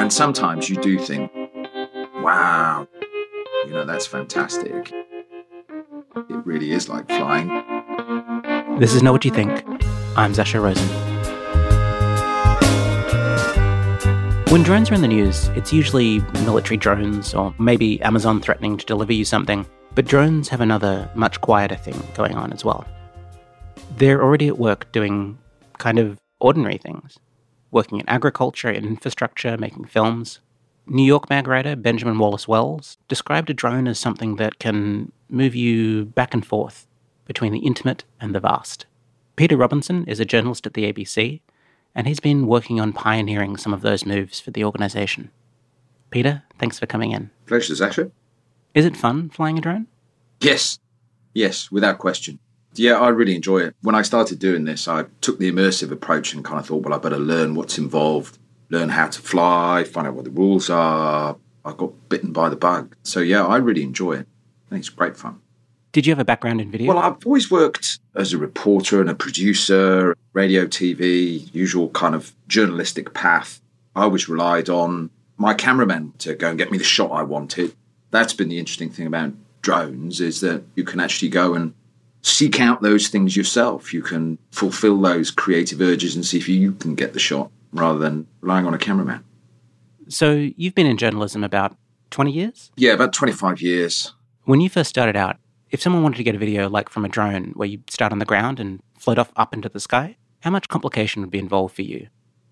And sometimes you do think, wow, you know, that's fantastic. It really is like flying. This is Not What You Think. I'm Sasha Rosen. When drones are in the news, it's usually military drones or maybe Amazon threatening to deliver you something. But drones have another, much quieter thing going on as well. They're already at work doing kind of ordinary things, working in agriculture, in infrastructure, making films. New York mag writer Benjamin Wallace Wells described a drone as something that can move you back and forth between the intimate and the vast. Peter Robinson is a journalist at the ABC and he's been working on pioneering some of those moves for the organisation. Peter, thanks for coming in. Pleasure, Sasha. Is it fun flying a drone? Yes, yes, without question. Yeah, I really enjoy it. When I started doing this, I took the immersive approach and kind of thought, well, I better learn what's involved, learn how to fly, find out what the rules are. I got bitten by the bug. So, yeah, I really enjoy it. I think it's great fun. Did you have a background in video? Well, I've always worked as a reporter and a producer, radio, TV, usual kind of journalistic path. I always relied on my cameraman to go and get me the shot I wanted. That's been the interesting thing about drones is that you can actually go and seek out those things yourself. You can fulfill those creative urges and see if you can get the shot rather than relying on a cameraman. So you've been in journalism about 20 years? Yeah, about 25 years. When you first started out, if someone wanted to get a video like from a drone where you start on the ground and float off up into the sky, how much complication would be involved for you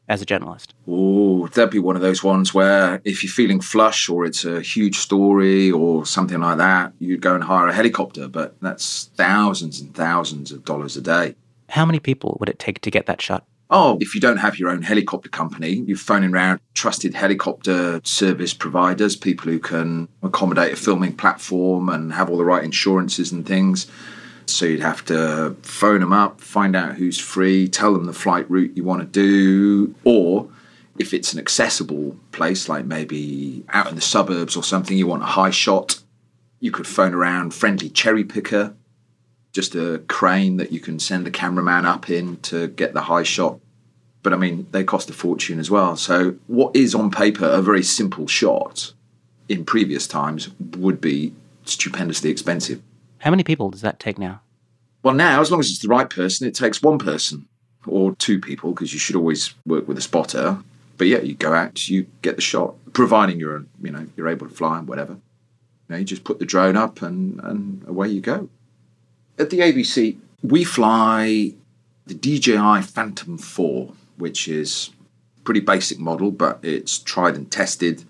as a journalist? Oh, that'd be one of those ones where if you're feeling flush or it's a huge story or something like that, you'd go and hire a helicopter, but that's thousands and thousands of dollars a day. How many people would it take to get that shot? Oh, if you don't have your own helicopter company, you're phoning around trusted helicopter service providers, people who can accommodate a filming platform and have all the right insurances and things. So you'd have to phone them up, find out who's free, tell them the flight route you want to do, or if it's an accessible place, like maybe out in the suburbs or something, you want a high shot, you could phone around friendly cherry picker just a crane that you can send the cameraman up in to get the high shot. But I mean, they cost a fortune as well. So, what is on paper a very simple shot in previous times would be stupendously expensive. How many people does that take now? Well, now, as long as it's the right person, it takes one person or two people because you should always work with a spotter. But yeah, you go out, you get the shot, providing you're, you know, you're able to fly and whatever. You, know, you just put the drone up and, and away you go. At the ABC, we fly the DJI Phantom 4, which is pretty basic model, but it's tried and tested.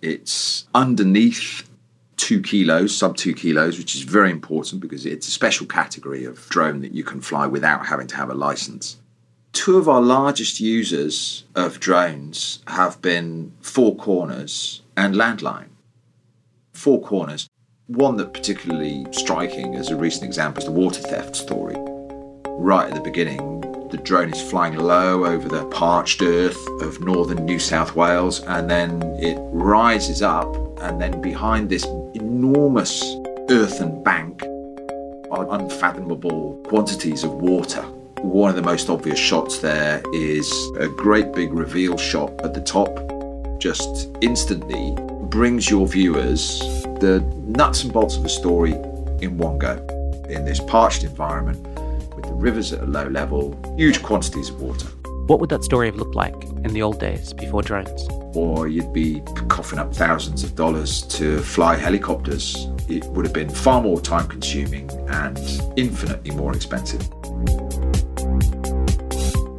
It's underneath two kilos, sub two kilos, which is very important because it's a special category of drone that you can fly without having to have a license. Two of our largest users of drones have been Four Corners and Landline. Four Corners one that particularly striking as a recent example is the water theft story. Right at the beginning, the drone is flying low over the parched earth of northern New South Wales, and then it rises up, and then behind this enormous earthen bank are unfathomable quantities of water. One of the most obvious shots there is a great big reveal shot at the top, just instantly brings your viewers the nuts and bolts of the story in one go in this parched environment the rivers at a low level, huge quantities of water. What would that story have looked like in the old days before drones? Or you'd be coughing up thousands of dollars to fly helicopters. It would have been far more time consuming and infinitely more expensive.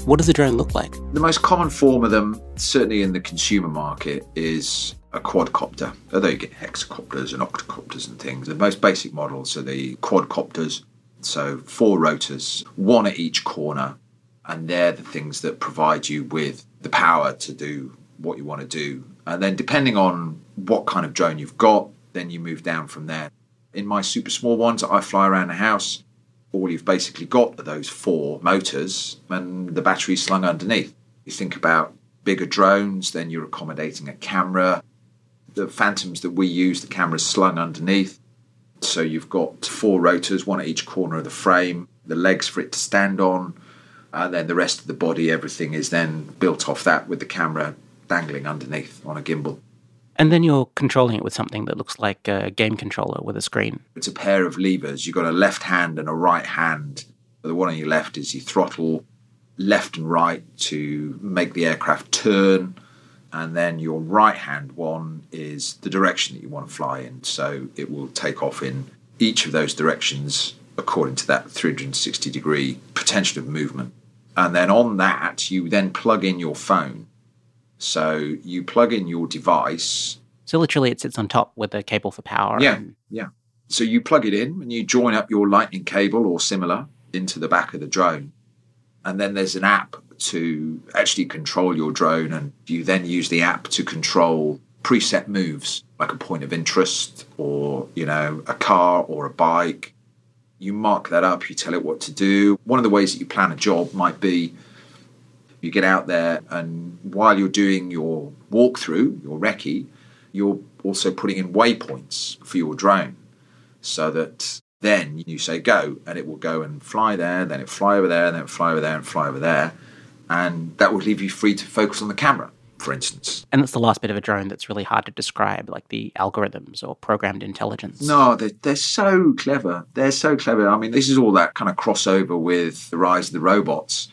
What does a drone look like? The most common form of them, certainly in the consumer market, is a quadcopter. Although you get hexacopters and octocopters and things. The most basic models are the quadcopters. So four rotors, one at each corner, and they're the things that provide you with the power to do what you want to do. And then depending on what kind of drone you've got, then you move down from there. In my super small ones I fly around the house, all you've basically got are those four motors and the battery slung underneath. You think about bigger drones, then you're accommodating a camera, the Phantoms that we use, the camera's slung underneath. So you've got four rotors, one at each corner of the frame, the legs for it to stand on, and then the rest of the body, everything is then built off that with the camera dangling underneath on a gimbal. And then you're controlling it with something that looks like a game controller with a screen. It's a pair of levers. You've got a left hand and a right hand. The one on your left is you throttle left and right to make the aircraft turn. And then your right hand one is the direction that you want to fly in. So it will take off in each of those directions according to that 360 degree potential of movement. And then on that, you then plug in your phone so you plug in your device. So literally, it sits on top with a cable for power. Yeah, and- yeah. So you plug it in and you join up your lightning cable or similar into the back of the drone. And then there's an app to actually control your drone. And you then use the app to control preset moves like a point of interest or, you know, a car or a bike. You mark that up, you tell it what to do. One of the ways that you plan a job might be you get out there and while you're doing your walkthrough, your recce, you're also putting in waypoints for your drone so that then you say go and it will go and fly there, then it fly over there, and then it fly over there and fly over there. And that would leave you free to focus on the camera, for instance. And that's the last bit of a drone that's really hard to describe, like the algorithms or programmed intelligence. No, they're, they're so clever. They're so clever. I mean, this is all that kind of crossover with the rise of the robots.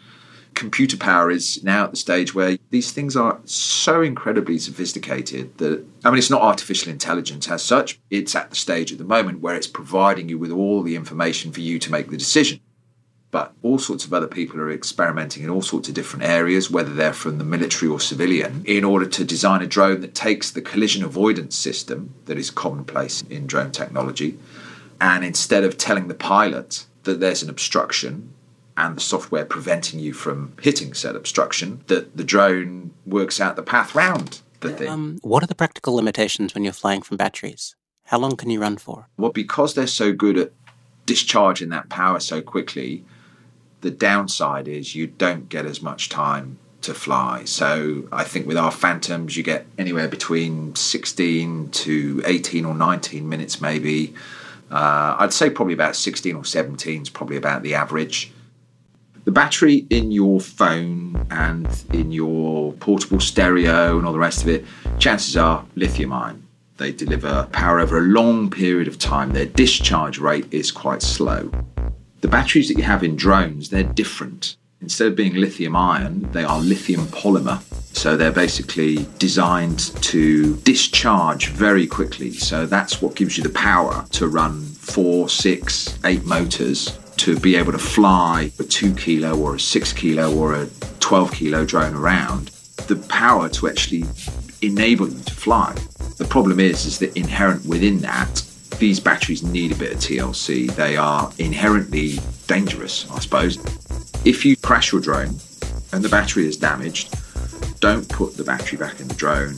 Computer power is now at the stage where these things are so incredibly sophisticated that, I mean, it's not artificial intelligence as such. It's at the stage at the moment where it's providing you with all the information for you to make the decision. But all sorts of other people are experimenting in all sorts of different areas, whether they're from the military or civilian, in order to design a drone that takes the collision avoidance system that is commonplace in drone technology. And instead of telling the pilot that there's an obstruction and the software preventing you from hitting said obstruction, that the drone works out the path round the thing. Um, what are the practical limitations when you're flying from batteries? How long can you run for? Well, because they're so good at discharging that power so quickly, the downside is you don't get as much time to fly. So I think with our Phantoms, you get anywhere between 16 to 18 or 19 minutes, maybe. Uh, I'd say probably about 16 or 17 is probably about the average. The battery in your phone and in your portable stereo and all the rest of it, chances are lithium ion. They deliver power over a long period of time. Their discharge rate is quite slow. The batteries that you have in drones, they're different. Instead of being lithium ion, they are lithium polymer. So they're basically designed to discharge very quickly. So that's what gives you the power to run four, six, eight motors to be able to fly a two kilo or a six kilo or a 12 kilo drone around. The power to actually enable you to fly. The problem is, is that inherent within that, these batteries need a bit of TLC. They are inherently dangerous, I suppose. If you crash your drone and the battery is damaged, don't put the battery back in the drone.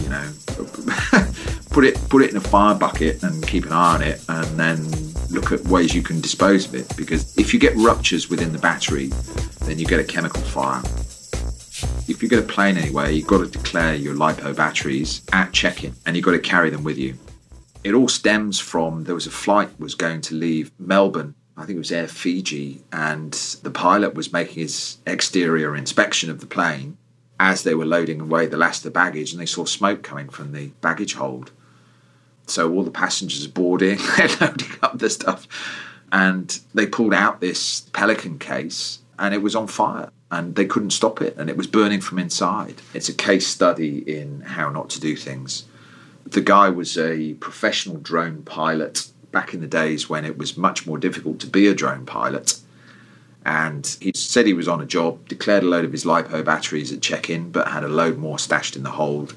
You know, put it put it in a fire bucket and keep an eye on it, and then look at ways you can dispose of it. Because if you get ruptures within the battery, then you get a chemical fire. If you get a plane anywhere, you've got to declare your lipo batteries at check-in, and you've got to carry them with you. It all stems from there was a flight was going to leave Melbourne I think it was Air Fiji, and the pilot was making his exterior inspection of the plane as they were loading away the last of the baggage, and they saw smoke coming from the baggage hold. So all the passengers boarding, they're loading up the stuff, and they pulled out this Pelican case, and it was on fire, and they couldn't stop it, and it was burning from inside. It's a case study in how not to do things. The guy was a professional drone pilot back in the days when it was much more difficult to be a drone pilot. And he said he was on a job, declared a load of his LiPo batteries at check in, but had a load more stashed in the hold.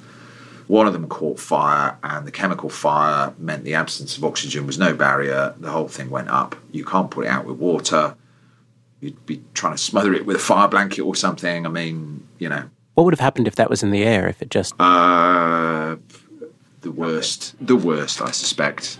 One of them caught fire, and the chemical fire meant the absence of oxygen was no barrier. The whole thing went up. You can't put it out with water. You'd be trying to smother it with a fire blanket or something. I mean, you know. What would have happened if that was in the air? If it just Uh, the worst. The worst, I suspect.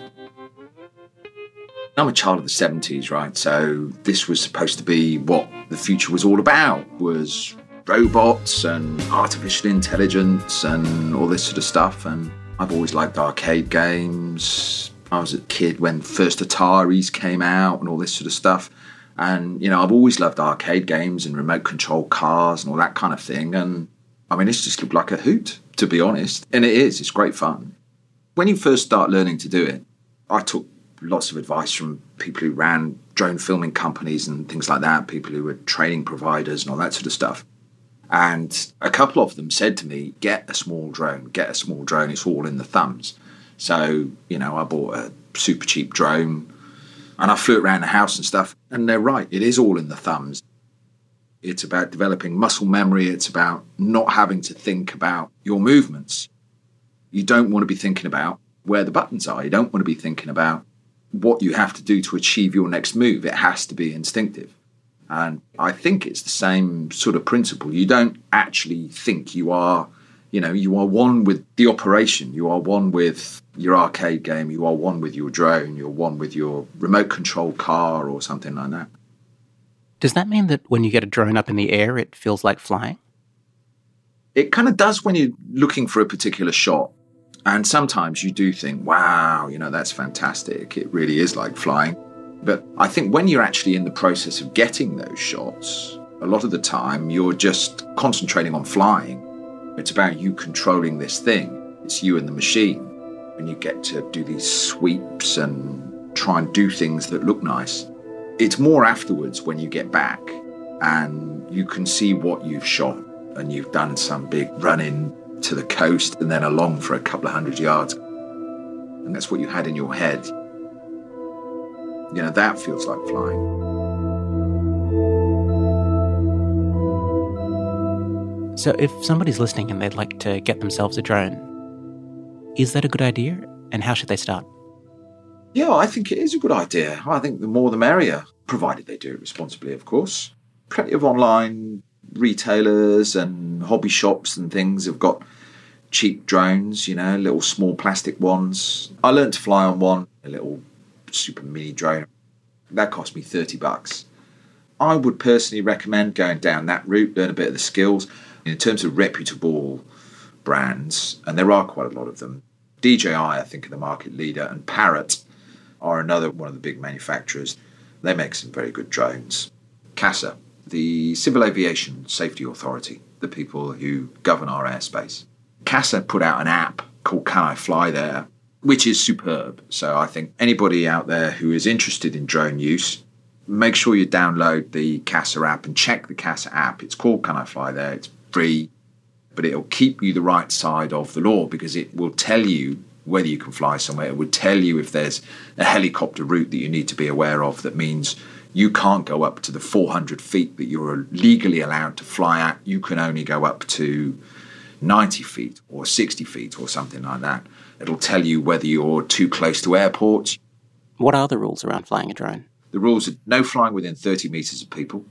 I'm a child of the 70s, right? So this was supposed to be what the future was all about, was robots and artificial intelligence and all this sort of stuff. And I've always liked arcade games. I was a kid when first Ataris came out and all this sort of stuff. And, you know, I've always loved arcade games and remote control cars and all that kind of thing. And I mean, it's just looked like a hoot, to be honest. And it is, it's great fun. When you first start learning to do it, I took lots of advice from people who ran drone filming companies and things like that, people who were training providers and all that sort of stuff. And a couple of them said to me, get a small drone, get a small drone, it's all in the thumbs. So, you know, I bought a super cheap drone and I flew it around the house and stuff. And they're right, it is all in the thumbs. It's about developing muscle memory, it's about not having to think about your movements. You don't want to be thinking about where the buttons are, you don't want to be thinking about what you have to do to achieve your next move. It has to be instinctive. And I think it's the same sort of principle. You don't actually think you are, you know, you are one with the operation, you are one with your arcade game, you are one with your drone, you're one with your remote control car or something like that. Does that mean that when you get a drone up in the air, it feels like flying? It kind of does when you're looking for a particular shot. And sometimes you do think, wow, you know, that's fantastic. It really is like flying. But I think when you're actually in the process of getting those shots, a lot of the time you're just concentrating on flying. It's about you controlling this thing, it's you and the machine. And you get to do these sweeps and try and do things that look nice. It's more afterwards when you get back and you can see what you've shot and you've done some big run in to the coast and then along for a couple of hundred yards. And that's what you had in your head. You know, that feels like flying. So, if somebody's listening and they'd like to get themselves a drone, is that a good idea? And how should they start? Yeah, I think it is a good idea. I think the more the merrier, provided they do it responsibly, of course. Plenty of online retailers and hobby shops and things have got cheap drones, you know, little small plastic ones. I learned to fly on one, a little super mini drone. That cost me 30 bucks. I would personally recommend going down that route, learn a bit of the skills. In terms of reputable brands, and there are quite a lot of them, DJI, I think, are the market leader, and Parrot are another one of the big manufacturers. They make some very good drones. CASA, the Civil Aviation Safety Authority, the people who govern our airspace. CASA put out an app called Can I Fly There, which is superb. So I think anybody out there who is interested in drone use, make sure you download the CASA app and check the CASA app. It's called Can I Fly There? It's free, but it'll keep you the right side of the law because it will tell you whether you can fly somewhere. It would tell you if there's a helicopter route that you need to be aware of that means you can't go up to the 400 feet that you're legally allowed to fly at. You can only go up to 90 feet or 60 feet or something like that. It'll tell you whether you're too close to airports. What are the rules around flying a drone? The rules are no flying within 30 metres of people,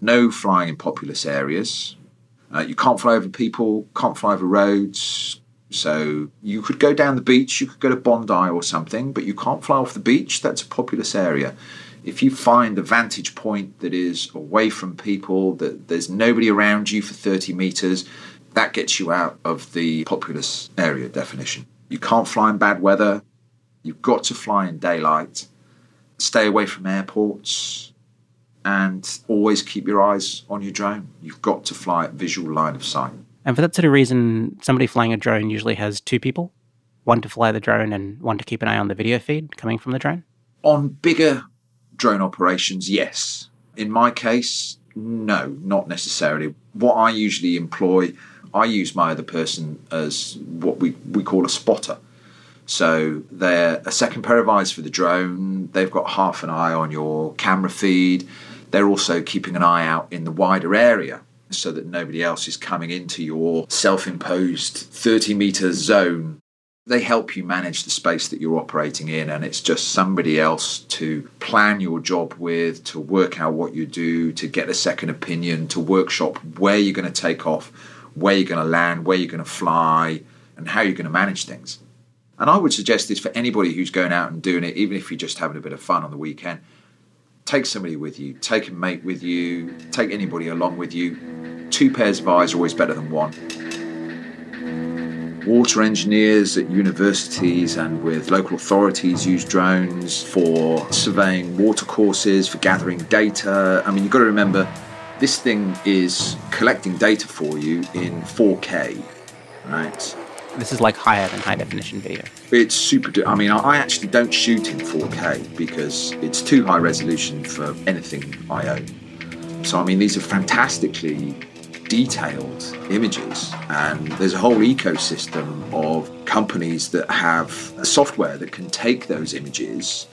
no flying in populous areas. Uh, you can't fly over people, can't fly over roads. So you could go down the beach, you could go to Bondi or something, but you can't fly off the beach. That's a populous area. If you find a vantage point that is away from people, that there's nobody around you for 30 metres, that gets you out of the populous area definition. You can't fly in bad weather. You've got to fly in daylight. Stay away from airports and always keep your eyes on your drone. You've got to fly at visual line of sight. And for that sort of reason, somebody flying a drone usually has two people one to fly the drone and one to keep an eye on the video feed coming from the drone? On bigger drone operations, yes. In my case, no, not necessarily. What I usually employ I use my other person as what we, we call a spotter. So they're a second pair of eyes for the drone. They've got half an eye on your camera feed. They're also keeping an eye out in the wider area so that nobody else is coming into your self imposed 30 metre zone. They help you manage the space that you're operating in, and it's just somebody else to plan your job with, to work out what you do, to get a second opinion, to workshop where you're going to take off, where you're going to land, where you're going to fly, and how you're going to manage things. And I would suggest this for anybody who's going out and doing it, even if you're just having a bit of fun on the weekend. Take somebody with you, take a mate with you, take anybody along with you. Two pairs of eyes are always better than one. Water engineers at universities and with local authorities use drones for surveying water courses, for gathering data. I mean, you've got to remember This thing is collecting data for you in 4K, right? This is like higher than high definition video. It's super. I mean, I actually don't shoot in 4K because it's too high resolution for anything I own. So, I mean, these are fantastically detailed images, and there's a whole ecosystem of companies that have software that can take those images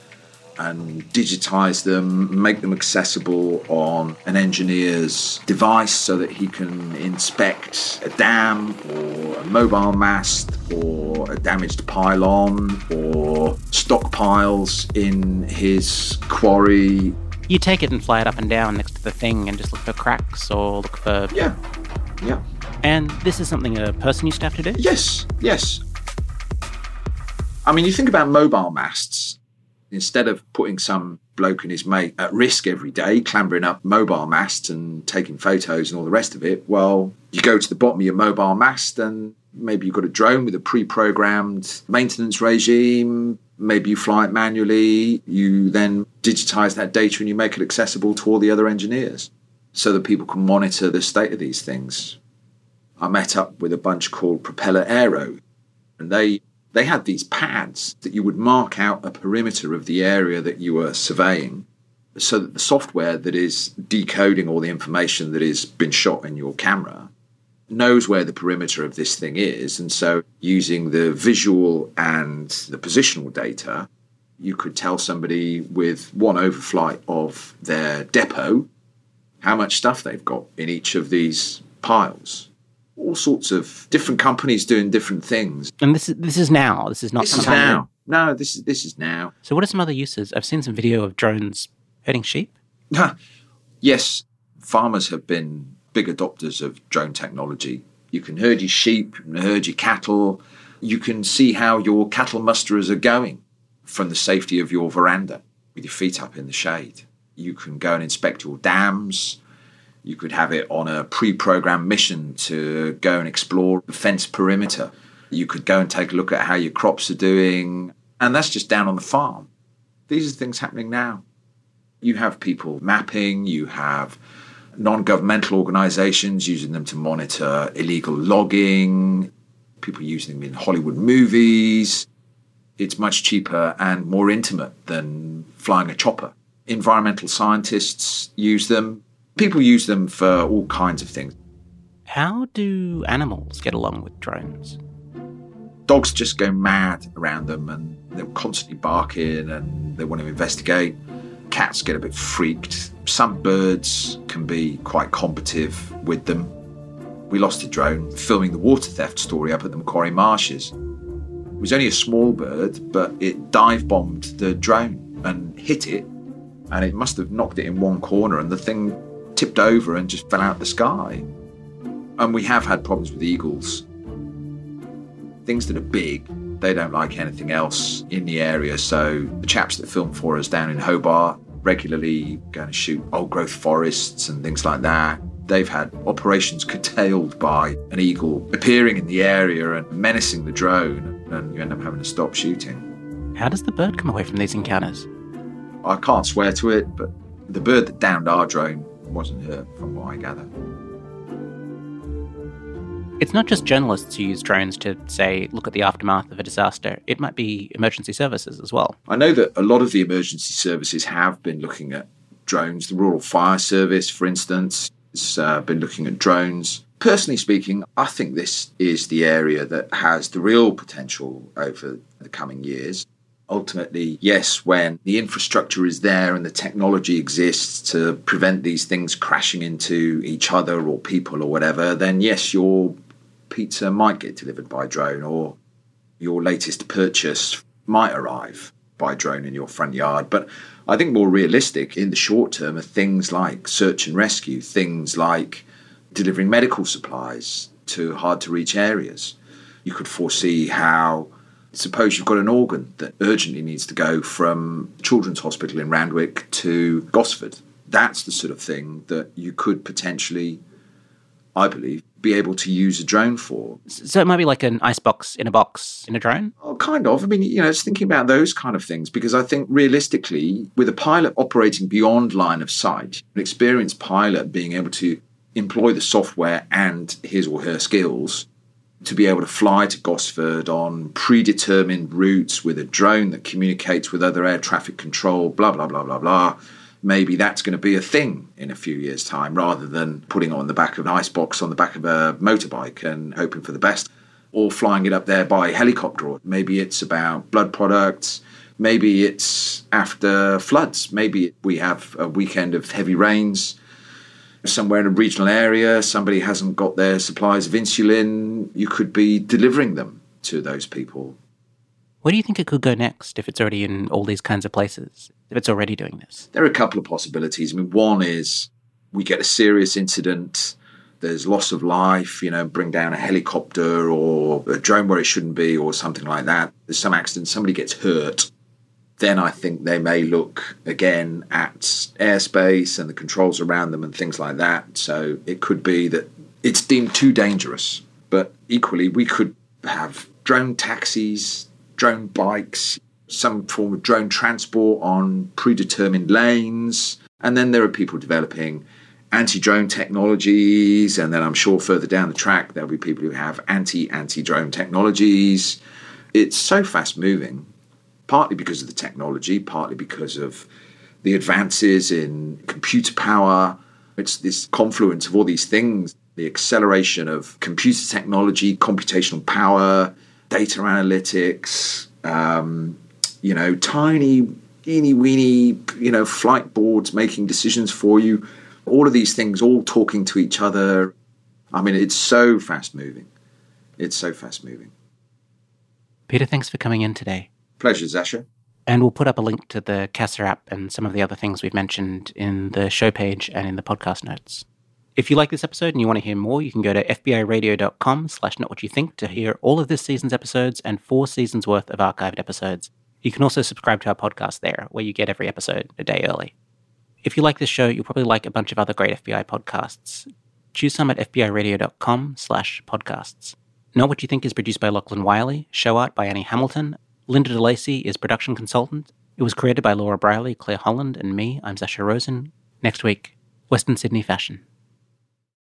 and digitize them, make them accessible on an engineer's device so that he can inspect a dam or a mobile mast or a damaged pylon or stockpiles in his quarry. You take it and fly it up and down next to the thing and just look for cracks or look for. Yeah, yeah. And this is something a person used to have to do? Yes, yes. I mean, you think about mobile masts Instead of putting some bloke and his mate at risk every day, clambering up mobile masts and taking photos and all the rest of it, well, you go to the bottom of your mobile mast and maybe you've got a drone with a pre programmed maintenance regime. Maybe you fly it manually. You then digitize that data and you make it accessible to all the other engineers so that people can monitor the state of these things. I met up with a bunch called Propeller Aero, and they they had these pads that you would mark out a perimeter of the area that you were surveying so that the software that is decoding all the information that has been shot in your camera knows where the perimeter of this thing is. And so, using the visual and the positional data, you could tell somebody with one overflight of their depot how much stuff they've got in each of these piles all sorts of different companies doing different things. And this is this is now. This is not. This is now. No, this is this is now. So, what are some other uses? I've seen some video of drones herding sheep. yes, farmers have been big adopters of drone technology. You can herd your sheep, can herd your cattle. You can see how your cattle musterers are going from the safety of your veranda with your feet up in the shade. You can go and inspect your dams you could have it on a pre programmed mission to go and explore the fence perimeter. You could go and take a look at how your crops are doing. And that's just down on the farm. These are things happening now. You have people mapping, you have non governmental organizations using them to monitor illegal logging, people using them in Hollywood movies. It's much cheaper and more intimate than flying a chopper. Environmental scientists use them people use them for all kinds of things. How do animals get along with drones? Dogs just go mad around them and they're constantly barking and they want to investigate. Cats get a bit freaked. Some birds can be quite combative with them. We lost a drone filming the water theft story up at the Macquarie Marshes. It was only a small bird, but it dive bombed the drone and hit it, and it must have knocked it in one corner, and the thing tipped over and just fell out the sky. And we have had problems with eagles. Things that are big, they don't like anything else in the area. So the chaps that film for us down in Hobart regularly going to shoot old growth forests and things like that. They've had operations curtailed by an eagle appearing in the area and menacing the drone, and you end up having to stop shooting. How does the bird come away from these encounters? I can't swear to it, but the bird that downed our drone wasn't hurt, from what I gather. It's not just journalists who use drones to, say, look at the aftermath of a disaster. It might be emergency services as well. I know that a lot of the emergency services have been looking at drones. The Rural Fire Service, for instance, has uh, been looking at drones. Personally speaking, I think this is the area that has the real potential over the coming years ultimately, yes, when the infrastructure is there and the technology exists to prevent these things crashing into each other or people or whatever, then yes, your pizza might get delivered by drone or your latest purchase might arrive by drone in your front yard. But I think more realistic in the short term are things like search and rescue, things like delivering medical supplies to hard to reach areas. You could foresee how Suppose you've got an organ that urgently needs to go from Children's Hospital in Randwick to Gosford. That's the sort of thing that you could potentially, I believe, be able to use a drone for. So it might be like an icebox in a box in a drone? Oh, kind of. I mean, you know, it's thinking about those kind of things because I think realistically, with a pilot operating beyond line of sight, an experienced pilot being able to employ the software and his or her skills to be able to fly to Gosford on predetermined routes with a drone that communicates with other air traffic control, blah, blah, blah, blah, blah. Maybe that's going to be a thing in a few years' time rather than putting on the back of an icebox on the back of a motorbike and hoping for the best or flying it up there by helicopter. Or maybe it's about blood products. Maybe it's after floods. Maybe we have a weekend of heavy rains somewhere in a regional area, somebody hasn't got their supplies of insulin, you could be delivering them to those people. Where do you think it could go next if it's already in all these kinds of places, if it's already doing this? There are a couple of possibilities. I mean, one is we get a serious incident, there's loss of life, you know, bring down a helicopter or a drone where it shouldn't be or something like that. There's some accident, somebody gets hurt then I think they may look again at airspace and the controls around them and things like that. So it could be that it's deemed too dangerous. But equally, we could have drone taxis, drone bikes, some form of drone transport on predetermined lanes. And then there are people developing anti drone technologies. And then I'm sure further down the track, there'll be people who have anti anti drone technologies. It's so fast moving partly because of the technology, partly because of the advances in computer power. It's this confluence of all these things the acceleration of computer technology, computational power, data analytics, um, you know, tiny, teeny weeny, you know, flight boards making decisions for you. All of these things all talking to each other. I mean, it's so fast moving. It's so fast moving. Peter, thanks for coming in today. Pleasure, Sasha. And we'll put up a link to the CASA app and some of the other things we've mentioned in the show page and in the podcast notes. If you like this episode and you want to hear more, you can go to fbiradio.com slash not what you think to hear all of this season's episodes and four seasons worth of archived episodes. You can also subscribe to our podcast there, where you get every episode a day early. If you like this show, you'll probably like a bunch of other great FBI podcasts. Choose some at fbiradio.com slash podcasts. Not What You Think is produced by Lachlan Wiley, show art by Annie Hamilton, Linda DeLacy is production consultant. It was created by Laura Briley, Claire Holland, and me. I'm Sasha Rosen. Next week, Western Sydney fashion.